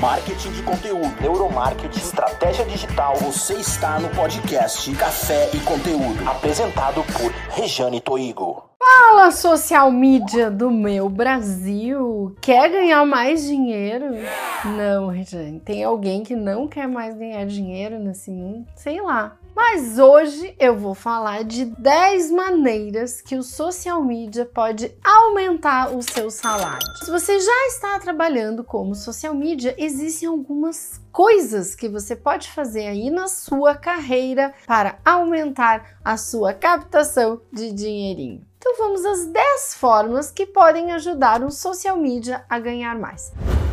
marketing de conteúdo, neuromarketing, estratégia digital. Você está no podcast Café e Conteúdo, apresentado por Rejane Toigo. Fala social media do meu Brasil, quer ganhar mais dinheiro? Não, Rejane, tem alguém que não quer mais ganhar dinheiro nesse mundo? Sei lá. Mas hoje eu vou falar de 10 maneiras que o social media pode aumentar o seu salário. Se você já está trabalhando como social media, existem algumas coisas que você pode fazer aí na sua carreira para aumentar a sua captação de dinheirinho. Então vamos às 10 formas que podem ajudar um social media a ganhar mais.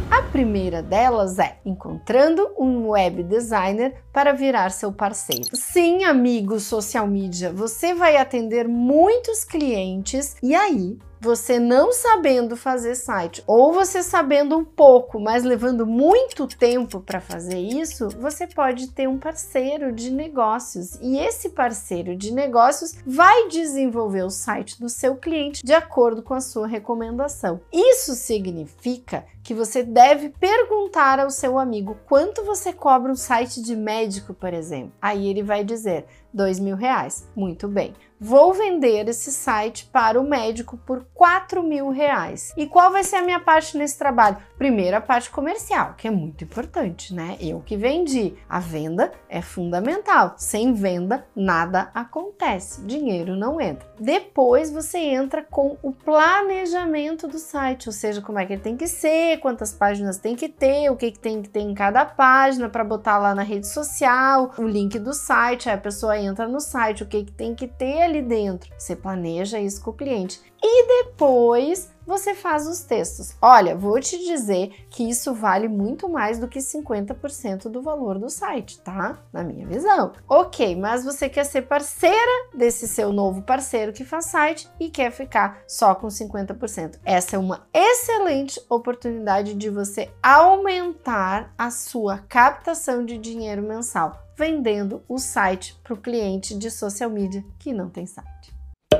A primeira delas é encontrando um web designer para virar seu parceiro. Sim, amigo social media, você vai atender muitos clientes e aí você não sabendo fazer site ou você sabendo um pouco, mas levando muito tempo para fazer isso, você pode ter um parceiro de negócios e esse parceiro de negócios vai desenvolver o site do seu cliente de acordo com a sua recomendação. Isso significa que você deve perguntar ao seu amigo quanto você cobra um site de médico, por exemplo. Aí ele vai dizer dois mil reais. Muito bem. Vou vender esse site para o médico por quatro mil reais. E qual vai ser a minha parte nesse trabalho? Primeiro, a parte comercial, que é muito importante, né? Eu que vendi. A venda é fundamental. Sem venda, nada acontece. Dinheiro não entra. Depois, você entra com o planejamento do site, ou seja, como é que ele tem que ser, quantas páginas tem que ter, o que, que tem que ter em cada página para botar lá na rede social, o link do site, aí a pessoa entra no site, o que, que tem que ter ali dentro. Você planeja isso com o cliente. E depois você faz os textos. Olha, vou te dizer que isso vale muito mais do que 50% do valor do site, tá? Na minha visão. Ok, mas você quer ser parceira desse seu novo parceiro que faz site e quer ficar só com 50%. Essa é uma excelente oportunidade de você aumentar a sua captação de dinheiro mensal vendendo o site para o cliente de social media que não tem site.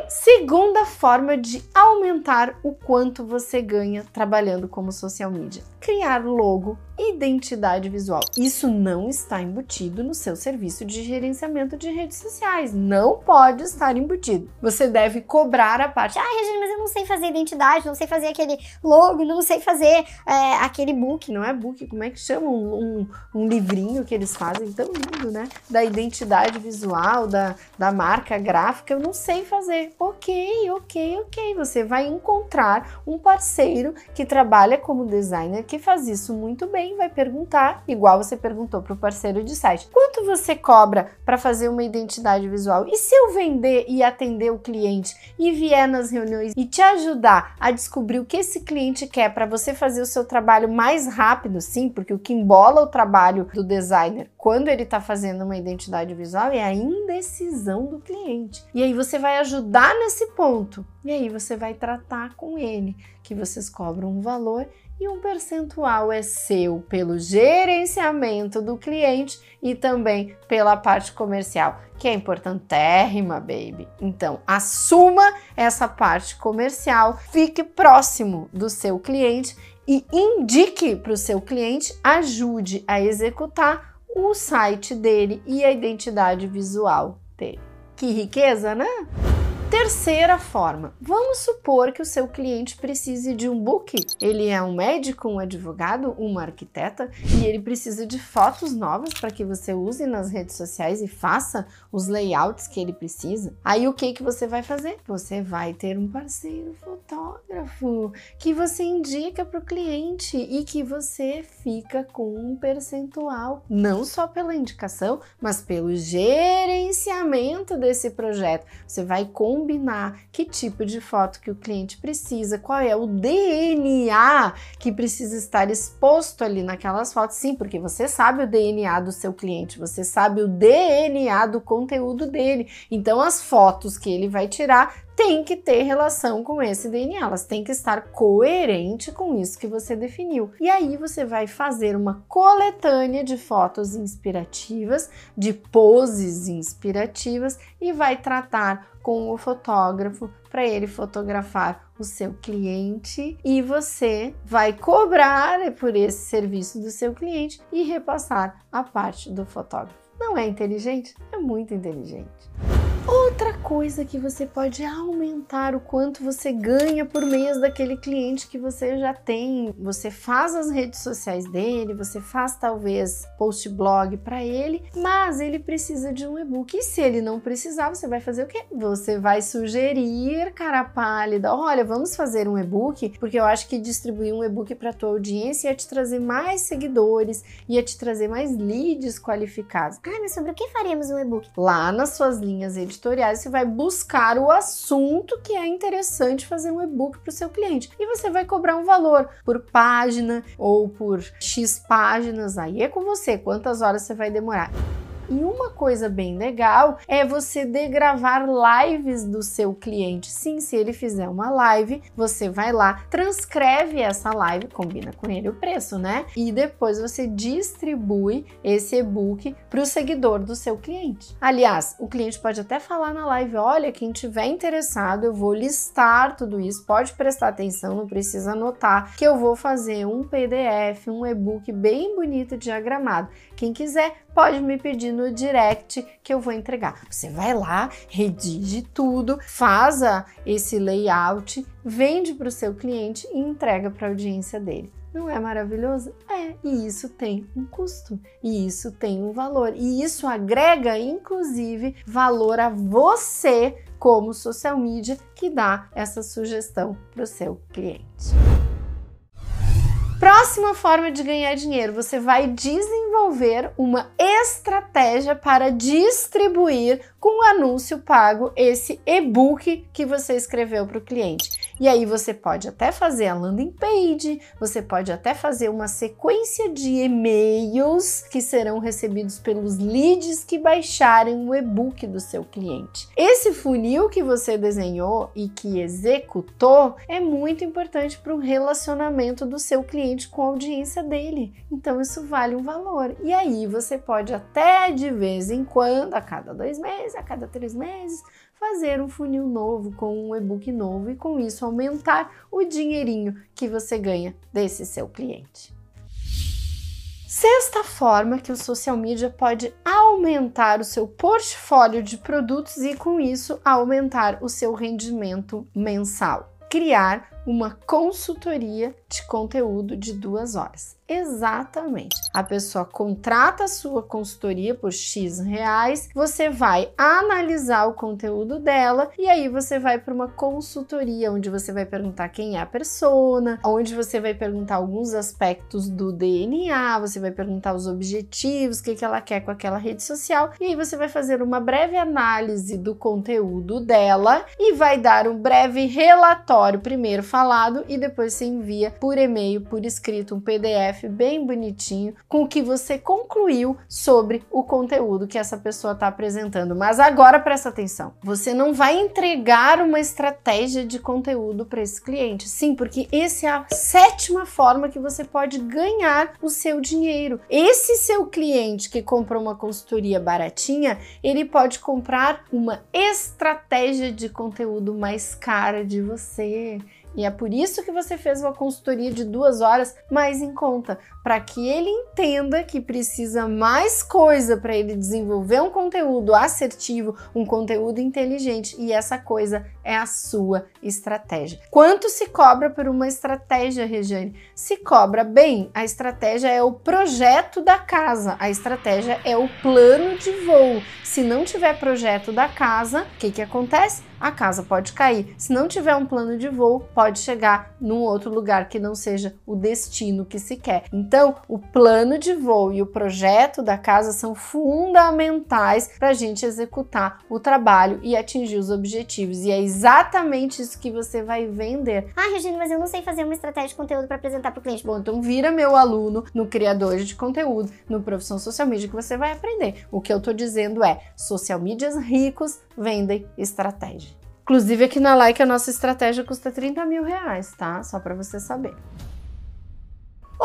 Segunda forma de aumentar o quanto você ganha trabalhando como social media: criar logo identidade visual. Isso não está embutido no seu serviço de gerenciamento de redes sociais. Não pode estar embutido. Você deve cobrar a parte. Ah, Regina, mas eu não sei fazer identidade, não sei fazer aquele logo, não sei fazer é, aquele book. Não é book, como é que chama? Um, um, um, livrinho que eles fazem tão lindo, né? Da identidade visual, da, da marca gráfica. Eu não sei fazer. Ok, ok, ok. Você vai encontrar um parceiro que trabalha como designer que faz isso muito bem vai perguntar, igual você perguntou para o parceiro de site, quanto você cobra para fazer uma identidade visual? E se eu vender e atender o cliente e vier nas reuniões e te ajudar a descobrir o que esse cliente quer para você fazer o seu trabalho mais rápido, sim, porque o que embola o trabalho do designer quando ele está fazendo uma identidade visual é a indecisão do cliente. E aí você vai ajudar nesse ponto. E aí você vai tratar com ele que vocês cobram um valor e um percentual é seu pelo gerenciamento do cliente e também pela parte comercial, que é importantérrima, baby. Então, assuma essa parte comercial, fique próximo do seu cliente e indique para o seu cliente, ajude a executar o site dele e a identidade visual dele. Que riqueza, né? Terceira forma, vamos supor que o seu cliente precise de um book. Ele é um médico, um advogado, uma arquiteta e ele precisa de fotos novas para que você use nas redes sociais e faça os layouts que ele precisa. Aí o que que você vai fazer? Você vai ter um parceiro fotógrafo que você indica para o cliente e que você fica com um percentual, não só pela indicação, mas pelo gerenciamento desse projeto. Você vai com combinar que tipo de foto que o cliente precisa, qual é o DNA que precisa estar exposto ali naquelas fotos. Sim, porque você sabe o DNA do seu cliente, você sabe o DNA do conteúdo dele. Então as fotos que ele vai tirar têm que ter relação com esse DNA, elas têm que estar coerente com isso que você definiu. E aí você vai fazer uma coletânea de fotos inspirativas, de poses inspirativas e vai tratar com o fotógrafo para ele fotografar o seu cliente e você vai cobrar por esse serviço do seu cliente e repassar a parte do fotógrafo. Não é inteligente? É muito inteligente. Outra coisa que você pode aumentar o quanto você ganha por mês daquele cliente que você já tem. Você faz as redes sociais dele, você faz talvez post blog para ele, mas ele precisa de um e-book. E se ele não precisar, você vai fazer o quê? Você vai sugerir, cara pálida, olha, vamos fazer um e-book, porque eu acho que distribuir um e-book para tua audiência ia te trazer mais seguidores, ia te trazer mais leads qualificados. Ai, mas sobre o que faremos um e-book? Lá nas suas linhas editoriais você vai buscar o assunto que é interessante fazer um e-book para o seu cliente. E você vai cobrar um valor por página ou por X páginas, aí é com você, quantas horas você vai demorar. E uma coisa bem legal é você degravar lives do seu cliente. Sim, se ele fizer uma live, você vai lá, transcreve essa live, combina com ele o preço, né? E depois você distribui esse e-book para o seguidor do seu cliente. Aliás, o cliente pode até falar na live: olha, quem tiver interessado, eu vou listar tudo isso, pode prestar atenção, não precisa anotar, que eu vou fazer um PDF, um e-book bem bonito diagramado. Quem quiser, pode me pedir no direct que eu vou entregar. Você vai lá, redige tudo, faz esse layout, vende para o seu cliente e entrega para a audiência dele. Não é maravilhoso? É, e isso tem um custo, e isso tem um valor, e isso agrega inclusive valor a você como social media que dá essa sugestão para o seu cliente. Próxima forma de ganhar dinheiro, você vai desenvolver uma estratégia para distribuir com anúncio pago esse e-book que você escreveu para o cliente. E aí você pode até fazer a landing page, você pode até fazer uma sequência de e-mails que serão recebidos pelos leads que baixarem o e-book do seu cliente. Esse funil que você desenhou e que executou é muito importante para o relacionamento do seu cliente com a audiência dele. Então isso vale um valor. E aí você pode até de vez em quando, a cada dois meses, a cada três meses, fazer um funil novo com um e-book novo e com isso aumentar o dinheirinho que você ganha desse seu cliente. Sexta forma que o social media pode aumentar o seu portfólio de produtos e com isso aumentar o seu rendimento mensal. Criar uma consultoria de conteúdo de duas horas. Exatamente. A pessoa contrata a sua consultoria por X reais, você vai analisar o conteúdo dela e aí você vai para uma consultoria onde você vai perguntar quem é a persona, onde você vai perguntar alguns aspectos do DNA, você vai perguntar os objetivos, o que, que ela quer com aquela rede social, e aí você vai fazer uma breve análise do conteúdo dela e vai dar um breve relatório, primeiro falado, e depois você envia por e-mail, por escrito, um PDF bem bonitinho com o que você concluiu sobre o conteúdo que essa pessoa está apresentando. Mas agora presta atenção: você não vai entregar uma estratégia de conteúdo para esse cliente. Sim, porque essa é a sétima forma que você pode ganhar o seu dinheiro. Esse seu cliente que comprou uma consultoria baratinha, ele pode comprar uma estratégia de conteúdo mais cara de você. E é por isso que você fez uma consultoria de duas horas mais em conta, para que ele entenda que precisa mais coisa para ele desenvolver um conteúdo assertivo, um conteúdo inteligente. E essa coisa é a sua estratégia. Quanto se cobra por uma estratégia, Regiane? Se cobra bem, a estratégia é o projeto da casa, a estratégia é o plano de voo. Se não tiver projeto da casa, o que, que acontece? A casa pode cair. Se não tiver um plano de voo, pode chegar num outro lugar que não seja o destino que se quer. Então, o plano de voo e o projeto da casa são fundamentais para a gente executar o trabalho e atingir os objetivos. E é exatamente isso que você vai vender. Ah, Regina, mas eu não sei fazer uma estratégia de conteúdo para apresentar para o cliente. Bom, então vira meu aluno no criador de conteúdo, no profissão social media que você vai aprender. O que eu estou dizendo é, social medias ricos vendem estratégia. Inclusive aqui na Like a nossa estratégia custa 30 mil reais, tá? Só para você saber.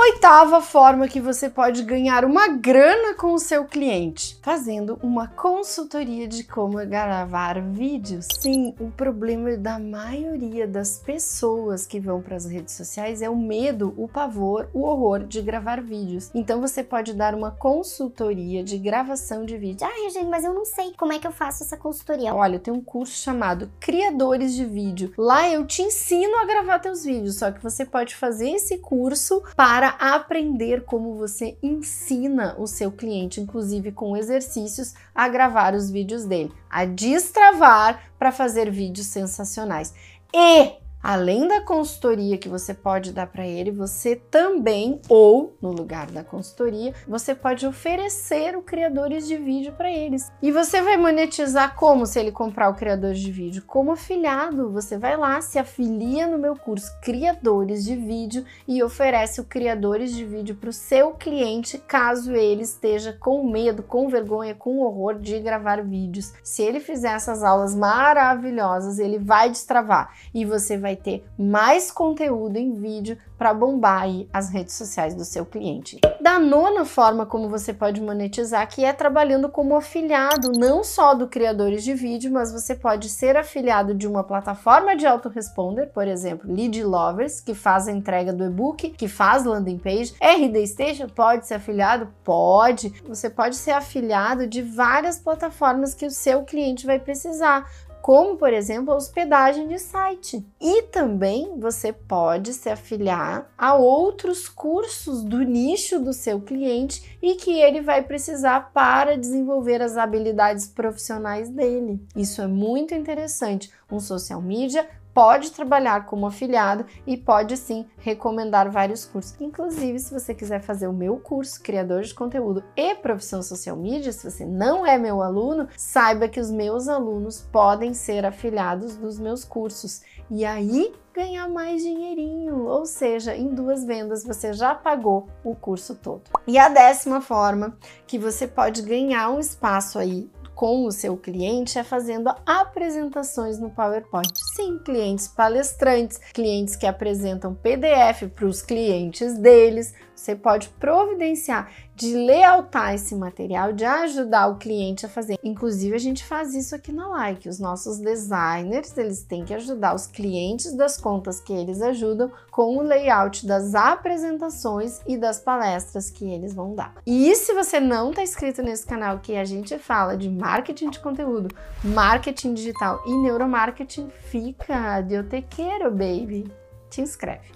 Oitava forma que você pode ganhar uma grana com o seu cliente, fazendo uma consultoria de como gravar vídeos. Sim, o problema da maioria das pessoas que vão para as redes sociais é o medo, o pavor, o horror de gravar vídeos. Então você pode dar uma consultoria de gravação de vídeo. Ah, gente, mas eu não sei como é que eu faço essa consultoria. Olha, eu tenho um curso chamado Criadores de Vídeo. Lá eu te ensino a gravar teus vídeos, só que você pode fazer esse curso para para aprender como você ensina o seu cliente, inclusive com exercícios, a gravar os vídeos dele, a destravar para fazer vídeos sensacionais. E Além da consultoria que você pode dar para ele, você também, ou no lugar da consultoria, você pode oferecer o criadores de vídeo para eles. E você vai monetizar como se ele comprar o criador de vídeo? Como afiliado. Você vai lá, se afilia no meu curso Criadores de Vídeo e oferece o criadores de vídeo para o seu cliente, caso ele esteja com medo, com vergonha, com horror de gravar vídeos. Se ele fizer essas aulas maravilhosas, ele vai destravar e você vai vai ter mais conteúdo em vídeo para bombar aí as redes sociais do seu cliente. Da nona forma como você pode monetizar, que é trabalhando como afiliado, não só do criadores de vídeo, mas você pode ser afiliado de uma plataforma de autoresponder, por exemplo, Lead Lovers, que faz a entrega do e-book, que faz landing page. RD Station pode ser afiliado? Pode. Você pode ser afiliado de várias plataformas que o seu cliente vai precisar como por exemplo a hospedagem de site. E também você pode se afiliar a outros cursos do nicho do seu cliente e que ele vai precisar para desenvolver as habilidades profissionais dele. Isso é muito interessante. Um social media pode trabalhar como afiliado e pode sim recomendar vários cursos. Inclusive, se você quiser fazer o meu curso Criador de Conteúdo e Profissão Social Media, se você não é meu aluno, saiba que os meus alunos podem ser afiliados dos meus cursos. E aí ganhar mais dinheirinho, ou seja, em duas vendas você já pagou o curso todo. E a décima forma que você pode ganhar um espaço aí com o seu cliente é fazendo apresentações no PowerPoint. Sim, clientes palestrantes, clientes que apresentam PDF para os clientes deles. Você pode providenciar de lealtar esse material, de ajudar o cliente a fazer. Inclusive, a gente faz isso aqui na Like. Os nossos designers, eles têm que ajudar os clientes das contas que eles ajudam com o layout das apresentações e das palestras que eles vão dar. E se você não está inscrito nesse canal que a gente fala de marketing de conteúdo, marketing digital e neuromarketing, fica de eu te quero, baby. Te inscreve.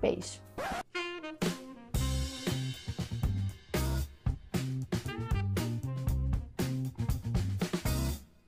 Beijo.